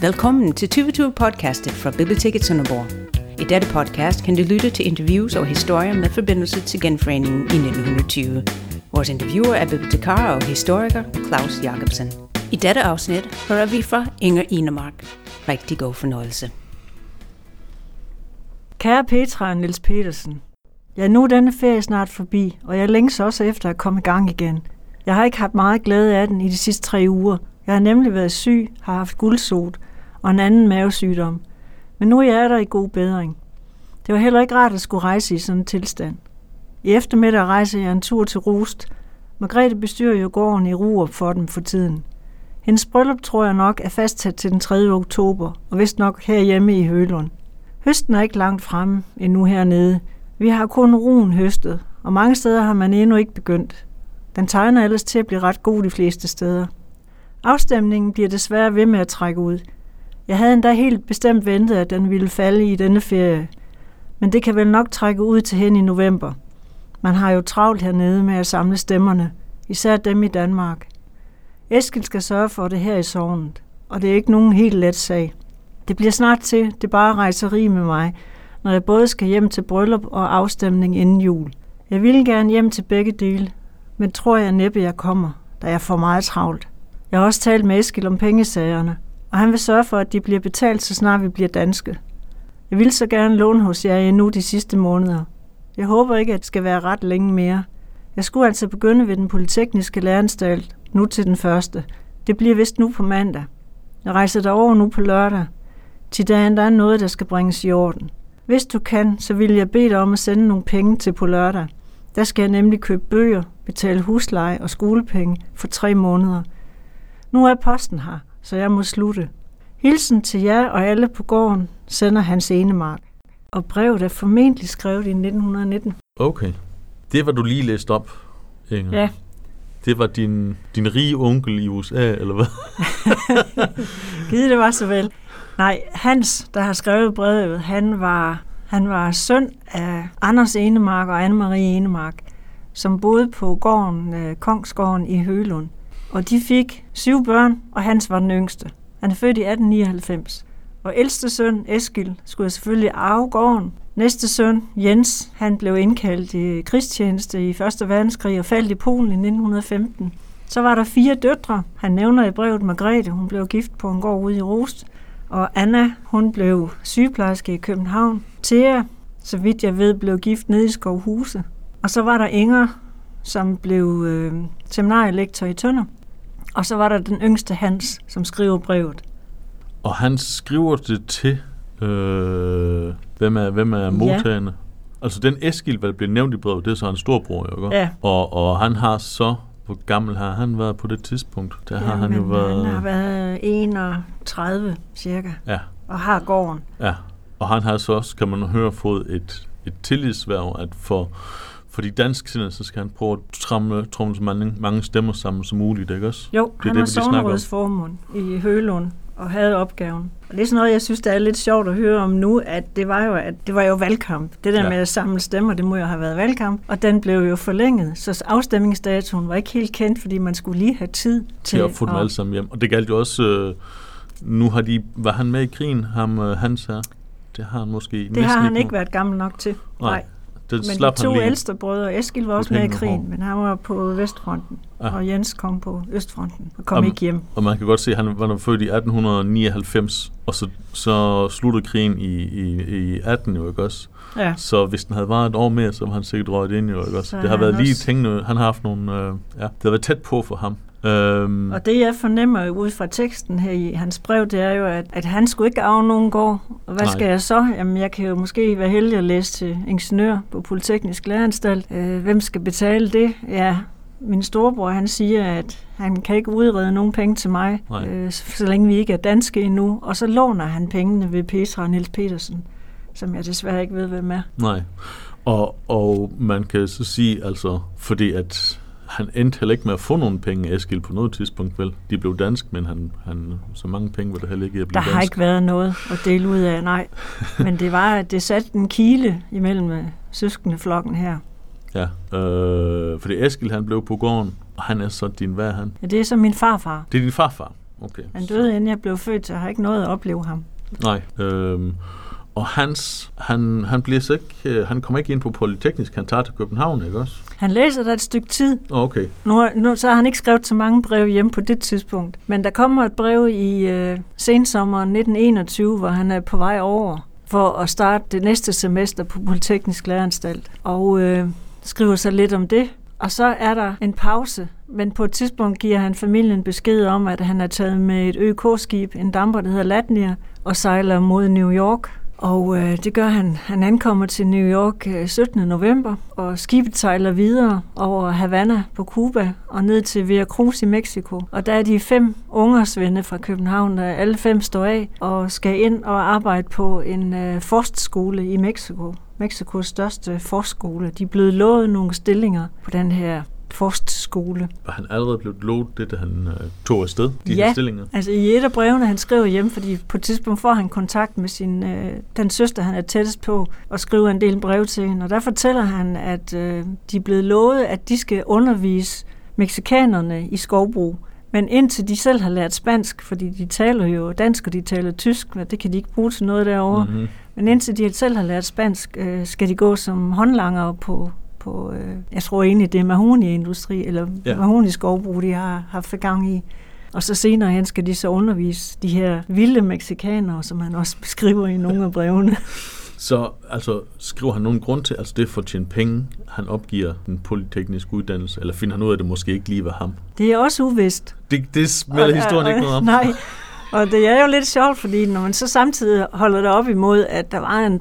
Velkommen til 2020 podcastet fra Biblioteket Sønderborg. I dette podcast kan du lytte til interviews og historier med forbindelse til genforeningen i 1920. Vores interviewer er bibliotekar og historiker Claus Jacobsen. I dette afsnit hører vi fra Inger Inemark. Rigtig god fornøjelse. Kære Petra og Niels Petersen, Ja, nu er denne ferie snart forbi, og jeg længes også efter at komme i gang igen. Jeg har ikke haft meget glæde af den i de sidste tre uger. Jeg har nemlig været syg, har haft guldsot og en anden mavesygdom. Men nu er jeg der i god bedring. Det var heller ikke rart at skulle rejse i sådan en tilstand. I eftermiddag rejser jeg en tur til Rust. Margrethe bestyrer jo gården i Ruer for dem for tiden. Hendes bryllup tror jeg nok er fastsat til den 3. oktober, og vist nok herhjemme i Hølund. Høsten er ikke langt fremme endnu hernede, vi har kun roen høstet, og mange steder har man endnu ikke begyndt. Den tegner ellers til at blive ret god de fleste steder. Afstemningen bliver desværre ved med at trække ud. Jeg havde endda helt bestemt ventet, at den ville falde i denne ferie. Men det kan vel nok trække ud til hen i november. Man har jo travlt hernede med at samle stemmerne, især dem i Danmark. Eskil skal sørge for det her i sovnet, og det er ikke nogen helt let sag. Det bliver snart til, det bare rejseri med mig, når jeg både skal hjem til bryllup og afstemning inden jul. Jeg ville gerne hjem til begge dele, men tror jeg næppe, jeg kommer, da jeg får meget travlt. Jeg har også talt med Eskil om pengesagerne, og han vil sørge for, at de bliver betalt, så snart vi bliver danske. Jeg vil så gerne låne hos jer endnu de sidste måneder. Jeg håber ikke, at det skal være ret længe mere. Jeg skulle altså begynde ved den polytekniske læreranstalt, nu til den første. Det bliver vist nu på mandag. Jeg rejser derover nu på lørdag. Til dagen der er noget, der skal bringes i orden. Hvis du kan, så vil jeg bede dig om at sende nogle penge til på lørdag. Der skal jeg nemlig købe bøger, betale husleje og skolepenge for tre måneder. Nu er posten her, så jeg må slutte. Hilsen til jer og alle på gården sender Hans Enemark. Og brevet er formentlig skrevet i 1919. Okay. Det var du lige læst op, Inger. Ja. Det var din, din rige onkel i USA, eller hvad? Givet det var så vel. Nej, Hans, der har skrevet brevet, han var, han var søn af Anders Enemark og Anne-Marie Enemark, som boede på gården, øh, Kongsgården i Hølund. Og de fik syv børn, og Hans var den yngste. Han er født i 1899. Og ældste søn, Eskil, skulle selvfølgelig arve gården. Næste søn, Jens, han blev indkaldt i krigstjeneste i 1. verdenskrig og faldt i Polen i 1915. Så var der fire døtre. Han nævner i brevet Margrethe, hun blev gift på en gård ude i Rost. Og Anna, hun blev sygeplejerske i København. Thea, så vidt jeg ved, blev gift nede i Skovhuse. Og så var der Inger, som blev øh, seminarielektor i Tønder. Og så var der den yngste Hans, som skriver brevet. Og han skriver det til, øh, hvem er, hvem er modtagerne? Ja. Altså den Eskil, der bliver nævnt i brevet, det er så hans storbror, jo ikke? Ja. Og, og han har så, hvor gammel har han været på det tidspunkt? Der har han jo været... Han har været 31 cirka, Ja, og har gården. ja. Og han har så også, kan man høre, fået et, et tillidsværv, at for, for de danske så skal han prøve at tramle, tromle så mange, mange stemmer sammen som muligt, ikke også? Jo, Det er han det, er vi snakker om. sovnrådets formund i Hølund og havde opgaven. Og det er sådan noget, jeg synes, der er lidt sjovt at høre om nu, at det var jo, at det var jo valgkamp. Det der Ja. med at samle stemmer, det må jo have været valgkamp. Og den blev jo forlænget, så afstemningsdatoen var ikke helt kendt, fordi man skulle lige have tid til, til at få dem alle sammen hjem. Og det galt jo også, øh, nu har de, var han med i krigen, ham øh, Hans her? Det har han måske Det har han ikke været gammel nok til. Nej, det Men slap de to han lige. ældste brødre, Eskil var også med i krigen, men han var på Vestfronten, Ja. og Jens kom på Østfronten og kom Om- ikke hjem. Og man kan godt se, at han var født i 1899, og så, så sluttede krigen i, i, i 18 jo, ikke også? Ja. Så hvis den havde varet et år mere, så var han sikkert røget ind jo, ikke også? Så det har været lige også- tingene, han har haft nogle, øh, ja, det har været tæt på for ham. Øhm, Og det jeg fornemmer ud fra teksten her i hans brev, det er jo, at, at han skulle ikke arve nogen gård. Og hvad Nej. skal jeg så? Jamen, jeg kan jo måske være heldig at læse til ingeniør på Polyteknisk Læreranstalt. Øh, hvem skal betale det? Ja, min storebror, han siger, at han kan ikke udrede nogen penge til mig, Nej. øh, så, så længe vi ikke er danske endnu. Og så låner han pengene ved Petra og Niels Petersen, som jeg desværre ikke ved, hvem er. Nej. Og, og man kan så sige, altså, fordi at han endte heller ikke med at få nogle penge, Eskil, på noget tidspunkt, vel? De blev dansk, men han, han, så mange penge var der heller ikke at blive Der dansk. har ikke været noget at dele ud af, nej. Men det var, at det satte en kile imellem øh, søskende flokken her. Ja, øh, fordi Eskil, han blev på gården, og han er så din, hvad er han? Ja, det er så min farfar. Det er din farfar. okay. Han døde, inden jeg blev født, så jeg har ikke noget at opleve ham. Nej. Øhm, og Hans, han, han, bliver så ikke, øh, han kommer ikke ind på Polyteknisk, han tager til København, ikke også? Han læser der et stykke tid. Okay. Nu, nu, så har han ikke skrevet så mange breve hjem på det tidspunkt. Men der kommer et brev i øh, sensommeren 1921, hvor han er på vej over for at starte det næste semester på Polyteknisk Læreranstalt. Og øh, skriver så lidt om det. Og så er der en pause, men på et tidspunkt giver han familien besked om, at han er taget med et ØK-skib, en damper, der hedder Latnia, og sejler mod New York. Og øh, det gør han. Han ankommer til New York øh, 17. november, og skibet sejler videre over Havana på Cuba og ned til Veracruz i Mexico. Og der er de fem ungersvende fra København, der alle fem står af og skal ind og arbejde på en øh, forstskole i Mexico. Mexikos største forskole. De er blevet lovet nogle stillinger på den her forstskole. Var han allerede blevet lovet det, da han øh, tog afsted, de Ja. her stillinger? Altså i et af brevene, han skriver hjem, fordi på et tidspunkt får han kontakt med sin, øh, den søster, han er tættest på, og skriver en del brev til hende. Og der fortæller han, at øh, de er blevet lovet, at de skal undervise meksikanerne i skovbrug. Men indtil de selv har lært spansk, fordi de taler jo dansk, og de taler tysk, og det kan de ikke bruge til noget derovre. Mm-hmm. Men indtil de selv har lært spansk, øh, skal de gå som håndlanger på, på øh, jeg tror egentlig, det er mahoni-industri, eller Ja. mahoni-skovbrug, de har haft gang i. Og så senere hen skal de så undervise de her vilde meksikanere, som han også beskriver i nogle af brevene. Så altså, skriver han nogen grund til, altså det for at tjene penge, han opgiver den polytekniske uddannelse, eller finder han ud af, at det måske ikke lige var ham? Det er også uvist. Det, det melder historien ikke noget om. Nej, og det er jo lidt sjovt, fordi når man så samtidig holder det op imod, at der var en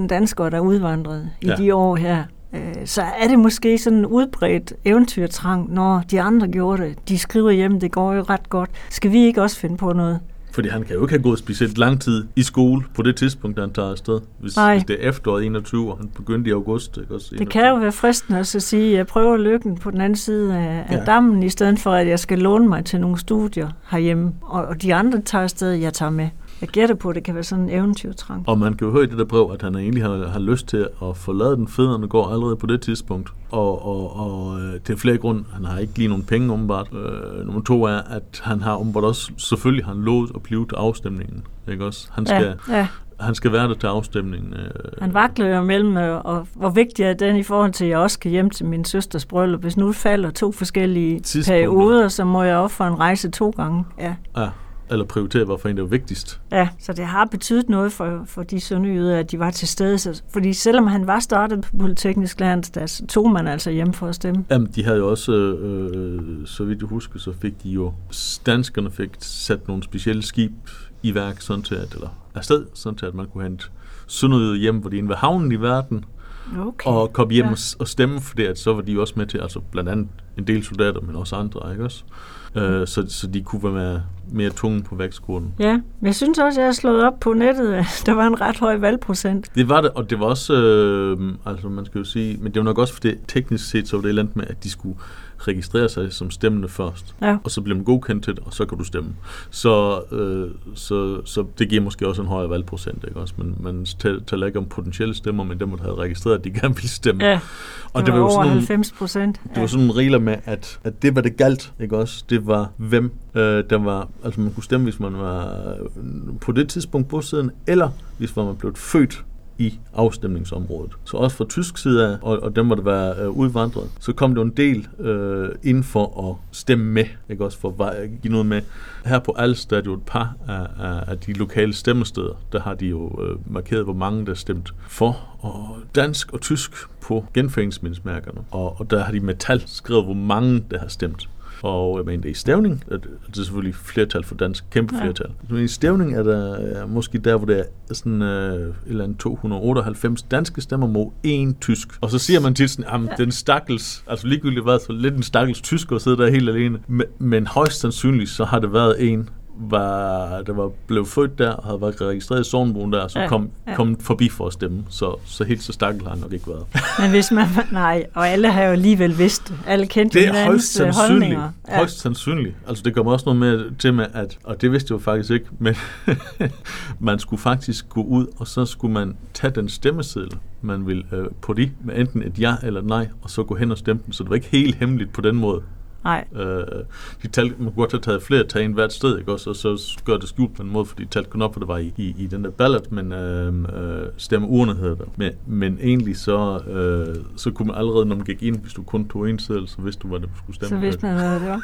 300.000 danskere, der udvandrede i ja. de år her, øh, så er det måske sådan en udbredt eventyrtrang, når de andre gjorde det. De skriver hjem, det går jo ret godt. Skal vi ikke også finde på noget? Fordi han kan jo ikke have gået specielt lang tid i skole på det tidspunkt, da han tager afsted. Hvis, Nej. hvis det er efteråret 21, og han begyndte i august. Ikke også? Det kan jo være fristende at sige, at jeg prøver lykken på den anden side af, af Ja. ja. dammen, i stedet for at jeg skal låne mig til nogle studier herhjemme. Og, og de andre tager afsted, jeg tager med. Jeg gætter på, at det kan være sådan en eventyrtrang. Og man kan jo høre i det der brev, at han egentlig har, har lyst til at forlade den fædrene går allerede på det tidspunkt. Og, og, og øh, det er flere grunde. Han har ikke lige nogen penge umiddelbart. Øh, nummer to er, at han har umiddelbart også, selvfølgelig har han lovet at blive til afstemningen. Ikke også? Han skal, Ja, ja. han skal være der til afstemningen. Øh, Han vakler jo mellem, øh, og hvor vigtig er den i forhold til, at jeg også skal hjem til min søsters bryllup. Hvis nu falder to forskellige perioder, så må jeg ofre en rejse to gange. Ja. ja, eller prioritere, hvorfor en det er vigtigst. ja, så det har betydet noget for, for de sønderjyder, at de var til stede. Så, fordi selvom han var startet på Polyteknisk Læreranstalt, så tog man altså hjem for at stemme. Jamen, de havde jo også, øh, så vidt jeg husker, så fik de jo, danskerne fik sat nogle specielle skib i værk, sådan til at, eller afsted, sådan til at man kunne hente sønderjyder hjem, hvor de inde ved havnen i verden, Okay. og komme hjem Ja. og, stemme, fordi at så var de også med til, altså blandt andet en del soldater, men også andre, ikke også? Øh, så, så de kunne være mere, mere tunge på vægtskålen. Ja, jeg synes også, jeg har slået op på nettet, at der var en ret høj valgprocent. Det var det, og det var også, øh, altså man skal jo sige, men det var nok også fordi teknisk set, så var det et eller andet med, at de skulle registrere sig som stemmende først. Ja. Og så bliver man godkendt til det, og så kan du stemme. Så, øh, så, så det giver måske også en højere valgprocent, ikke også? Men man tal- taler ikke om potentielle stemmer, men dem, der havde registreret, at de gerne ville stemme. Ja, og det var, over sådan nogle- 90 procent. det var sådan nogle regler med, at, at det var det galt, ikke også? Det var hvem, øh, der var, altså man kunne stemme, hvis man var øh, på det tidspunkt bosiddende, eller hvis man var blevet født i afstemningsområdet. Så også fra tysk side af, og, og dem måtte være øh, udvandret, så kom der en del øh, ind for at stemme med, ikke også for at give noget med. Her på Alst er det jo et par af, af, af de lokale stemmesteder, der har de jo øh, markeret, hvor mange der stemte stemt for, og dansk og tysk på genforeningsmindesmærkerne. Og, og der har de med tal skrevet, hvor mange der har stemt. Og det er i stævning, at det er selvfølgelig flertal for dansk, kæmpe Ja. flertal. Men i stævning er der er måske der, hvor det er sådan øh, et eller andet 298 danske stemmer mod en tysk. Og så siger man tit sådan, jamen den stakkels, altså ligegyldigt hvad, så lidt en stakkels tysker og sidder der helt alene. Men, men højst sandsynligt, så har det været en, var, der var blev født der og havde været registreret i Sovnbogen der, så Ja, kom, ja. kom forbi for at stemme. Så, så helt så stakkel har han nok ikke været. Men hvis man... Nej, og alle har jo alligevel vidst. Alle kendte Det er højst øh, sandsynligt. holdninger. Ja. Højst sandsynligt. Altså det kommer også noget med til med, at, og det vidste jeg jo faktisk ikke, men man skulle faktisk gå ud, og så skulle man tage den stemmeseddel, man ville øh, på de, med enten et ja eller et nej, og så gå hen og stemme den. Så det var ikke helt hemmeligt på den måde. Nej. Øh, de talte, man kunne godt have taget flere tag ind hvert sted, ikke også, og så gør det skjult på en måde, fordi de talte kun op, for det var i, i, i den der ballot, men øh, øh, stemmeurene hedder det. Men, men egentlig så, øh, så kunne man allerede, når man gik ind, hvis du kun tog en seddel, så vidste du, hvad det skulle stemme. Så vidste man, hvad det var.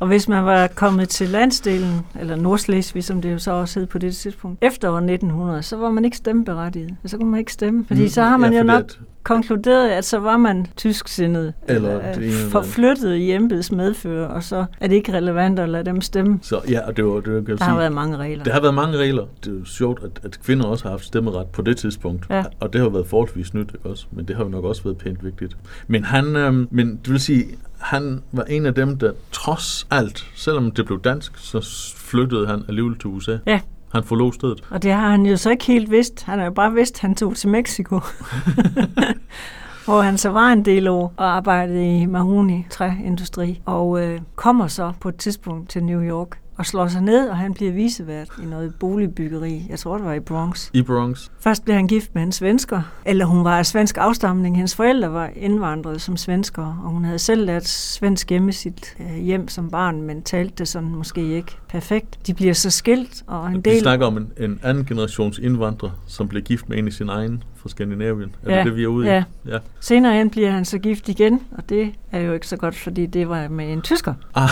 Og hvis man var kommet til landsdelen, eller Nordslesvig, som det jo så også hed på det tidspunkt, efter år 1900, så var man ikke stemmeberettiget. Så kunne man ikke stemme, fordi Mm, så har man ja, jo nok at- konkluderet, at så var man tysksindet, Eller øh, eller forflyttet i embeds medfører, og så er det ikke relevant at lade dem stemme. Så ja, og det var, det var, jeg Der har sige, været mange regler. Der har været mange regler. Det er jo sjovt, at, at kvinder også har haft stemmeret på det tidspunkt. Ja. Og det har været forholdsvis nyt, også? Men det har jo nok også været pænt vigtigt. Men han, øhm, men det vil sige, han var en af dem, der trods alt, selvom det blev dansk, så flyttede han alligevel til USA. Ja. Han forlod stedet. Og det har han jo så ikke helt vidst. Han har jo bare vidst, at han tog til Mexico. hvor han så var en del år og arbejdede i mahogni træindustri. Og øh, kommer så på et tidspunkt til New York og slår sig ned, og han bliver visevært i noget boligbyggeri. Jeg tror, det var i Bronx. I Bronx. Først blev han gift med en svensker, eller hun var af svensk afstamning. Hendes forældre var indvandret som svensker, og hun havde selv lært svensk hjemme sit øh, hjem som barn, men talte det sådan måske ikke perfekt. De bliver så skilt, og en Vi del... snakker om en, en anden generations indvandrer, som blev gift med en i sin egen fra Skandinavien. Er Ja, det det, vi er ude ja. i? Ja. Senere hen bliver han så gift igen, og det er jo ikke så godt, fordi det var med en tysker. Ah.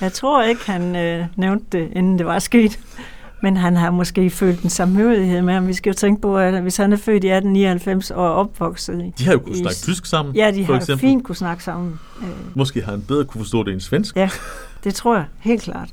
Jeg tror ikke, han øh, nævnte det, inden det var sket. Men han har måske følt en samhørighed med ham. Vi skal jo tænke på, at hvis han er født i 1899 og er opvokset i... De har jo kunnet i- snakke tysk sammen, Ja, de for har eksempel. fint kunne snakke sammen. Øh, Måske har han bedre kunne forstå det end svensk. ja, det tror jeg helt klart.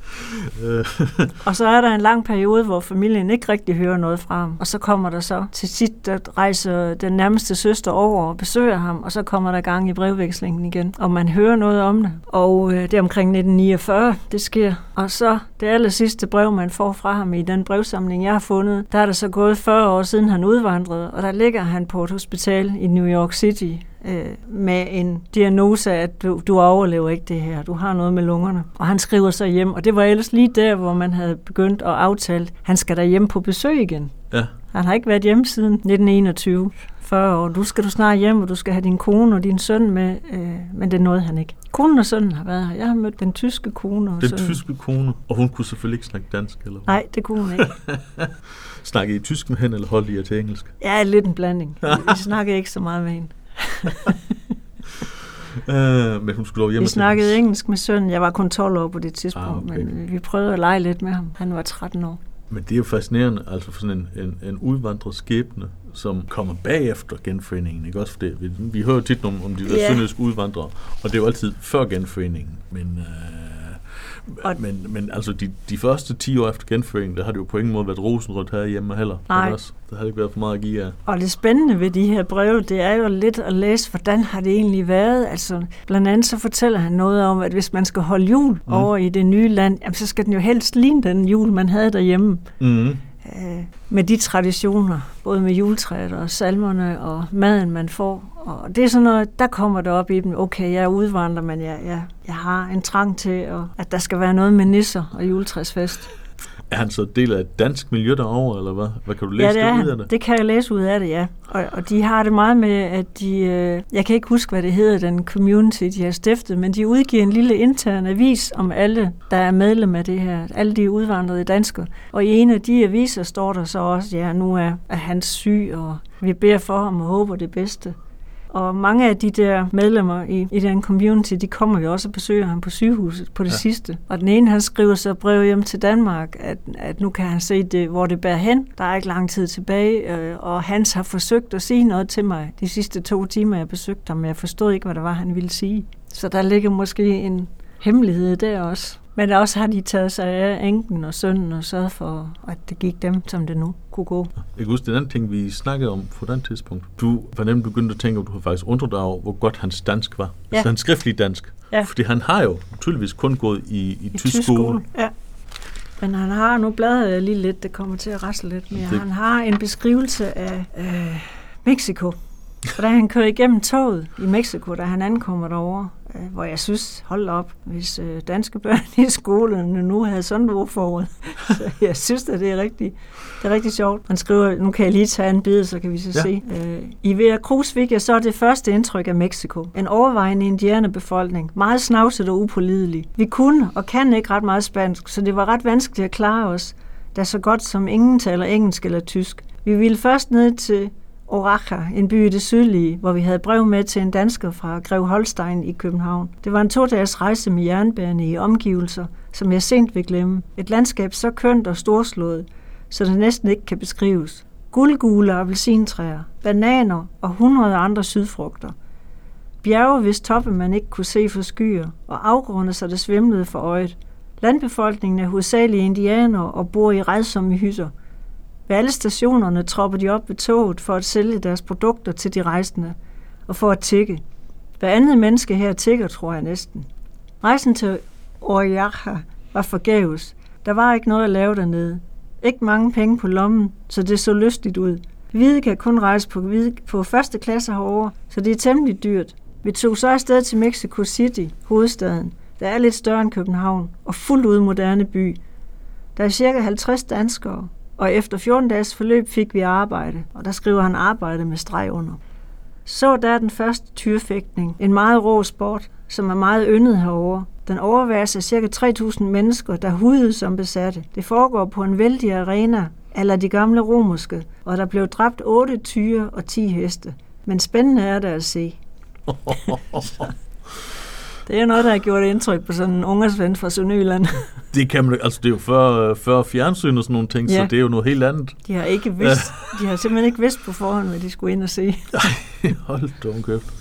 Øh, Og så er der en lang periode, hvor familien ikke rigtig hører noget fra ham. Og så kommer der så til sidst, der rejser den nærmeste søster over og besøger ham, og så kommer der gang i brevvekslingen igen. Og man hører noget om det. Og øh, det er omkring 1949, det sker. Og så det aller sidste brev, man får fra ham i den brevsamling, jeg har fundet, der er der så gået 40 år siden han udvandrede, og der ligger han på et hospital i New York City øh, med en diagnose at du, du overlever ikke det her, du har noget med lungerne. Og han skriver så hjem, og det var ellers lige der, hvor man havde begyndt at aftale, han skal der hjem på besøg igen. ja. Han har ikke været hjemme siden 1921, 40 år. Du skal du snart hjem, og du skal have din kone og din søn med, øh, men det nåede han ikke. Konen og sønnen har været her. Jeg har mødt den tyske kone og Den sønnen. tyske kone. Og hun kunne selvfølgelig ikke snakke dansk, eller hvad? Nej, det kunne hun ikke. Snakke i tysk med hende, eller holde I jer til engelsk? Er lidt en blanding. Vi snakkede ikke så meget med hende. Øh, men hun skulle lov hjemme Vi snakkede hendes- engelsk med sønnen. Jeg var kun 12 år på det tidspunkt, Ah, okay. men vi prøvede at lege lidt med ham. Han var 13 år. Men det er jo fascinerende, altså for sådan en, en, en udvandret skæbne, som kommer bagefter genforeningen, ikke også? For det, vi, vi hører tit om, om de der Ja. sønderjyske udvandrere, og det er jo altid før genforeningen, men... Øh, Og- men, men altså de, de første 10 år efter genforeningen, der har det jo på ingen måde været rosenrødt her hjemme heller. Nej. Også? Der har ikke været for meget at give af. Og det spændende ved de her breve, det er jo lidt at læse, hvordan har det egentlig været. Altså, blandt andet så fortæller han noget om, at hvis man skal holde jul mm. over i det nye land, jamen, så skal den jo helst ligne den jul, man havde derhjemme. Mm. Øh, med de traditioner, både med juletræet og salmerne og maden, man får. Og det er sådan noget, der kommer det op i dem. Okay, jeg er udvandrer, men jeg, jeg, jeg har en trang til, at, at der skal være noget med nisser og juletræsfest. Er han så del af et dansk miljø derovre, eller hvad? Hvad kan du læse Ja, det er ud af det? Det kan jeg læse ud af det, ja. Og, og de har det meget med, at de... Øh, jeg kan ikke huske, hvad det hedder, den community, de har stiftet, men de udgiver en lille intern avis om alle, der er medlem af det her. Alle de udvandrede danskere. Og i en af de aviser står der så også, ja, nu er, er han syg, og vi beder for ham og håber det bedste. Og mange af de der medlemmer i, i den community, de kommer jo også og besøger ham på sygehuset på det Ja. sidste. Og den ene, han skriver så brev hjem til Danmark, at, at nu kan han se, det, hvor det bærer hen. Der er ikke lang tid tilbage, øh, og Hans har forsøgt at sige noget til mig de sidste to timer, jeg besøgte ham, men jeg forstod ikke, hvad det var, han ville sige. Så der ligger måske en hemmelighed der også. Men også har de taget sig af enken og sønnen og sørget for, at det gik dem, som det nu kunne gå. Jeg kan huske, det er en anden ting, vi snakkede om på den tidspunkt. Du var nemlig begyndt at tænke, at du har faktisk undret dig over, hvor godt hans dansk var. Ja. Altså hans skriftlige dansk. Ja. Fordi han har jo tydeligvis kun gået i, i, I tysk skole. Ja. Men han har, nu bladrer jeg lige lidt, det kommer til at rasle lidt mere. Det-. Han har en beskrivelse af øh, Mexico. Og da han kører igennem toget i Mexico, da han ankommer derovre, øh, hvor jeg synes, hold op, hvis øh, danske børn i skolen nu havde sådan et ord forud. så jeg synes, at det er rigtig, det er rigtig sjovt. Man skriver, nu kan jeg lige tage en bid, så kan vi så ja. se. Øh, I Veracruz fik jeg så det første indtryk af Mexico. En overvejende indianerbefolkning, meget snavset og upålidelig. Vi kunne og kan ikke ret meget spansk, så det var ret vanskeligt at klare os, da så godt som ingen taler engelsk eller tysk. Vi ville først ned til Oracha, en by i det sydlige, hvor vi havde brev med til en dansker fra Grev Holstein i København. Det var en to-dages rejse med jernbane i omgivelser, som jeg sent vil glemme. Et landskab så kønt og storslået, så det næsten ikke kan beskrives. Guldgule appelsintræer, bananer og hundrede andre sydfrugter. Bjerge, hvis toppe man ikke kunne se for skyer, og afgrunde, så det svimlede for øjet. Landbefolkningen er hovedsageligt indianere og bor i redsomme hytter – ved alle stationerne tropper de op ved toget for at sælge deres produkter til de rejsende og for at tikke. Hver andet menneske her tigger, tror jeg næsten. Rejsen til Oriaja var forgæves. Der var ikke noget at lave dernede. Ikke mange penge på lommen, så det så lystigt ud. Hvide kan kun rejse på, hvide, på første klasse herover, så det er temmelig dyrt. Vi tog så afsted til Mexico City, hovedstaden. Der er lidt større end København, og fuldt ud moderne by. Der er cirka 50 danskere, og efter 14 dages forløb fik vi arbejde, og der skriver han arbejde med streg under. Så der den første tyrfægtning, en meget rå sport, som er meget yndet herover. Den overværes af ca. 3.000 mennesker, der hudede som besatte. Det foregår på en vældig arena, eller de gamle romerske, og der blev dræbt 8 tyre og 10 heste. Men spændende er det at se. Det er noget, der har gjort indtryk på sådan en ungersven fra Sønderjylland. det kan man altså det er jo før, før fjernsyn og sådan nogle ting, ja. så det er jo noget helt andet. De har ikke vidst, de har simpelthen ikke vidst på forhånd, hvad de skulle ind og se. Hold da om kæft.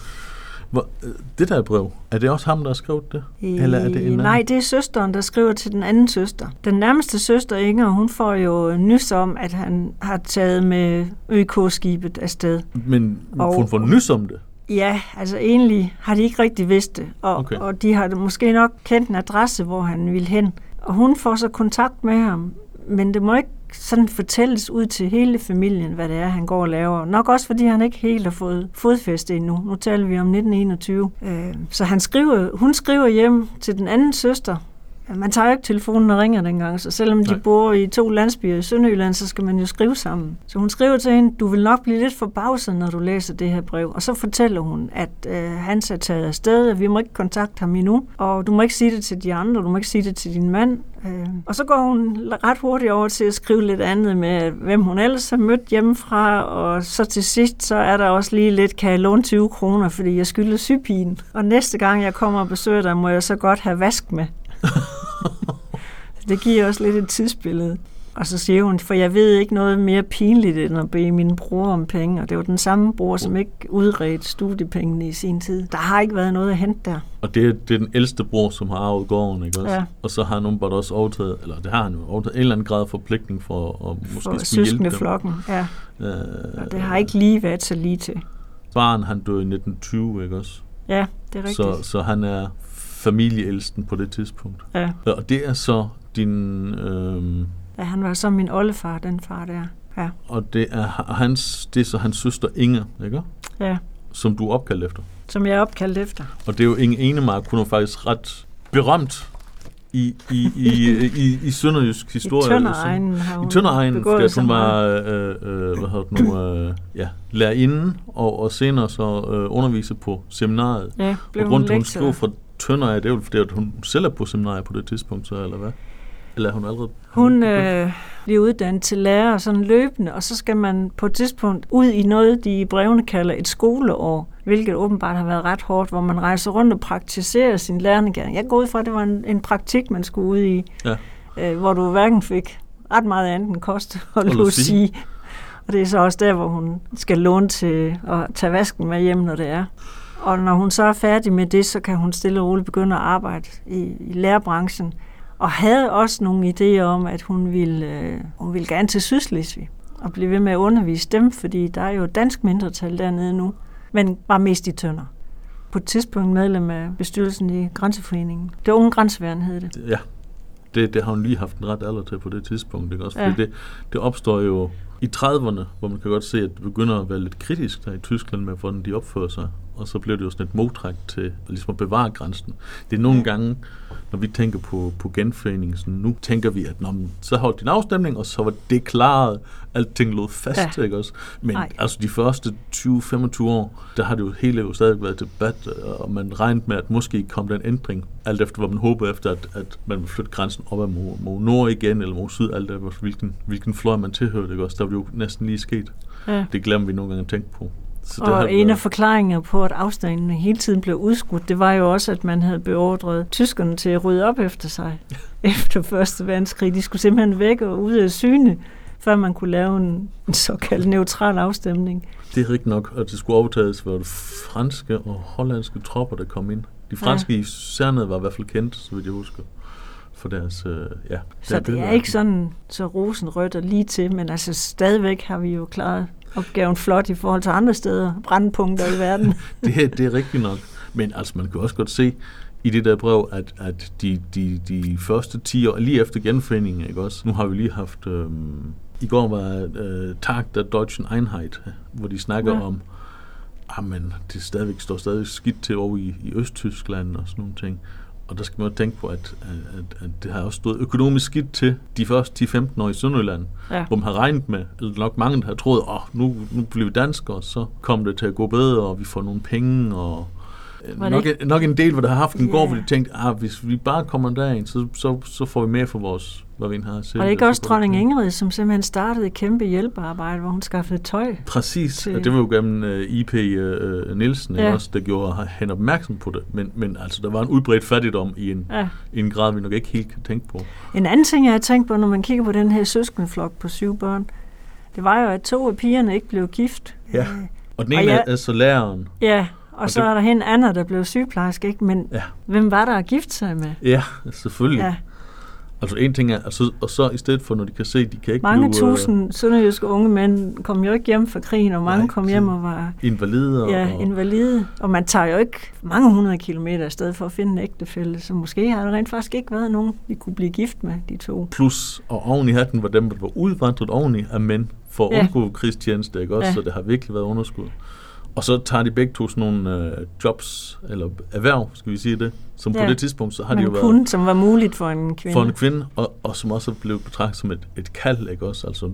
Hvor, øh, det der brev, er det også ham, der har skrevet det? Eller er det en Nej, anden? det er søsteren, der skriver til den anden søster. Den nærmeste søster, Inger, hun får jo nys om, at han har taget med ØK-skibet afsted. Men og, hun får nys om det? Ja, altså egentlig har de ikke rigtig vidst det, og, okay. og de har måske nok kendt en adresse, hvor han ville hen. Og hun får så kontakt med ham, men det må ikke sådan fortælles ud til hele familien, hvad det er, han går og laver. Nok også, fordi han ikke helt har fået fodfæste endnu. Nu taler vi om 1921. Øh, så han skriver, hun skriver hjem til den anden søster, man tager jo ikke telefonen og ringer dengang, så selvom Nej. de bor i to landsbyer i Sønderjylland, så skal man jo skrive sammen. Så hun skriver til hende, du vil nok blive lidt forbavset, når du læser det her brev. Og så fortæller hun, at øh, han er taget afsted, og vi må ikke kontakte ham endnu, og du må ikke sige det til de andre, du må ikke sige det til din mand. Øh, og så går hun ret hurtigt over til at skrive lidt andet med, hvem hun ellers har mødt hjemmefra, og så til sidst, så er der også lige lidt, kan jeg låne 20 kroner, fordi jeg skylder sypigen. Og næste gang jeg kommer og besøger dig, må jeg så godt have vask med. det giver også lidt et tidsbillede. Og så siger hun, for jeg ved ikke noget mere pinligt, end at bede min bror om penge. Og det var den samme bror, som ikke udredte studiepengene i sin tid. Der har ikke været noget at hente der. Og det, er, det er den ældste bror, som har arvet gården, ikke også? Ja. Og så har nogen bare også overtaget, eller det har han jo overtaget, en eller anden grad forpligtning for at måske for skulle hjælpe dem. flokken, ja. Øh, og det har ikke lige været så lige til. Faren, han døde i 1920, ikke også? Ja, det er rigtigt. Så, så han er familieældsten på det tidspunkt. Ja. Og det er så din... Øh, ja, han var så min oldefar, den far der. Ja. Og det er, hans, det er så hans søster Inge, ikke? Ja. Som du er opkaldt efter. Som jeg er opkaldt efter. Og det er jo Inge Enemark, hun er faktisk ret berømt i, i, i, i, i sønderjysk historie. I Tønderegnen har hun I Tønderegnen, fordi hun var øh, øh, hvad hedder det nu, øh, ja, lærerinde, og, og senere så øh, undervise på seminariet. Ja, blev og grund hun, hun skrev fra Tønder er det jo fordi, at hun selv er på seminariet på det tidspunkt, så, eller hvad? Eller er hun allerede... Hun øh, bliver uddannet til lærer sådan løbende, og så skal man på et tidspunkt ud i noget, de i brevene kalder et skoleår, hvilket åbenbart har været ret hårdt, hvor man rejser rundt og praktiserer sin lærernegærning. Jeg går ud fra, at det var en, en praktik, man skulle ud i, ja. øh, hvor du hverken fik ret meget andet end kost og logi. Og det er så også der, hvor hun skal låne til at tage vasken med hjem, når det er. Og når hun så er færdig med det, så kan hun stille og roligt begynde at arbejde i, i lærerbranchen. Og havde også nogle idéer om, at hun ville, øh, hun ville gerne til Sydslesvig og blive ved med at undervise dem, fordi der er jo dansk mindretal dernede nu, men var mest i tønder. På et tidspunkt medlem af bestyrelsen i Grænseforeningen. Det unge grænseværn hed det. Ja, det, det har hun lige haft en ret alder til på det tidspunkt. Ikke? Også fordi ja. det, det opstår jo i 30'erne, hvor man kan godt se, at det begynder at være lidt kritisk der i Tyskland med, hvordan de opfører sig. Og så blev det jo sådan et modtræk til ligesom at bevare grænsen. Det er nogle gange, når vi tænker på, på genforeningen, så nu tænker vi, at når så holdt din afstemning, og så var det klaret, alting lå fast, ja. ikke også? Men Ej. altså de første 20-25 år, der har det jo hele jo stadig været debat, og man regnede med, at måske kom der en ændring, alt efter hvad man håbede efter, at, at man ville flytte grænsen op mod, mod nord igen, eller mod syd, alt efter hvilken, hvilken fløj man tilhørte, ikke også? Der var det jo næsten lige sket. Ja. Det glemmer vi nogle gange at tænke på. Så og en af forklaringerne på, at afstanden hele tiden blev udskudt, det var jo også, at man havde beordret tyskerne til at rydde op efter sig efter Første Verdenskrig. De skulle simpelthen væk og ud af syne, før man kunne lave en, en såkaldt neutral afstemning. Det er rigtigt nok, og det skulle overtages var det franske og hollandske tropper, der kom ind. De franske ja. i Særnede var i hvert fald kendt, så vidt jeg husker for deres, øh, ja. Så det er ikke sådan så rosenrødt og lige til, men altså stadigvæk har vi jo klaret opgaven flot i forhold til andre steder, brandpunkter i verden. det, det er rigtigt nok. Men altså, man kan også godt se i det der brev, at, at de, de, de første 10 år, lige efter genforeningen, ikke også? Nu har vi lige haft, øh, i går var øh, Tag der Deutschen Einheit, hvor de snakker ja. om, men det stadigvæk står stadig skidt til over i, i Østtyskland og sådan nogle ting. Og der skal man jo tænke på, at, at, at det har også stået økonomisk skidt til de første 10-15 år i Sønderjylland, ja. hvor man har regnet med, eller nok mange, der har troet, at oh, nu, nu bliver vi danskere, så kommer det til at gå bedre, og vi får nogle penge, og nok, nok en del, hvor der har haft en yeah. gård, hvor de tænkte, ah, hvis vi bare kommer derind, så, så, så får vi mere for vores, hvad vi har selv. Og det er ikke også dronning Ingrid, som simpelthen startede et kæmpe hjælpearbejde, hvor hun skaffede tøj? Præcis, til... og det var jo gennem uh, øh, IP uh, øh, Nielsen ja. også, der gjorde hende opmærksom på det. Men, men altså, der var en udbredt fattigdom i en, ja. i en grad, vi nok ikke helt kan tænke på. En anden ting, jeg har tænkt på, når man kigger på den her søskendeflok på syv børn, det var jo, at to af pigerne ikke blev gift. Ja, og den ene og jeg, er så læreren. Ja, og, så det, er der hende Anna, der blev sygeplejerske, ikke? Men ja. hvem var der at gifte sig med? Ja, selvfølgelig. Ja. Altså en ting er, altså, og så i stedet for, når de kan se, de kan ikke Mange blive, øh, tusind uh, sønderjyske unge mænd kom jo ikke hjem fra krigen, og mange nej, kom hjem og var... Invalide. Ja, og, invalide. Og man tager jo ikke mange hundrede kilometer afsted for at finde en ægtefælde, så måske har der rent faktisk ikke været nogen, vi kunne blive gift med, de to. Plus, og oven i hatten var dem, der var udvandret oveni af mænd for at ja. undgå krigstjeneste, ikke også? Ja. Så det har virkelig været underskud. Og så tager de begge to sådan nogle øh, jobs, eller erhverv, skal vi sige det, som ja. på det tidspunkt, så har de jo været... Kun, som var muligt for en kvinde. For en kvinde, og, og som også blev betragtet som et, et kald, ikke også? Altså,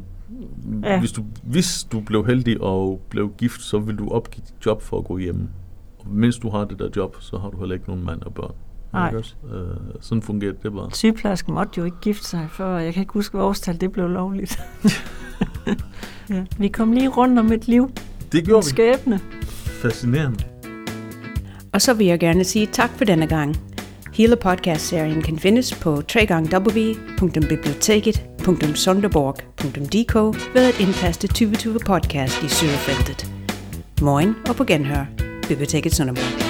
ja. hvis, du, hvis du blev heldig og blev gift, så vil du opgive dit job for at gå hjem. Og mens du har det der job, så har du heller ikke nogen mand og børn. Nej. Ikke også? Øh, sådan fungerer det bare. Sygeplejersken måtte jo ikke gifte sig, før jeg kan ikke huske, hvad årstal det blev lovligt. ja. Vi kom lige rundt om et liv. Det gjorde vi. Skæbne. Fascinerende. Og så vil jeg gerne sige tak for denne gang. Hele podcast-serien kan findes på www.biblioteket.sonderborg.dk ved at indtaste 2020 podcast i søgefeltet. Moin og på genhør. Biblioteket Sønderborg.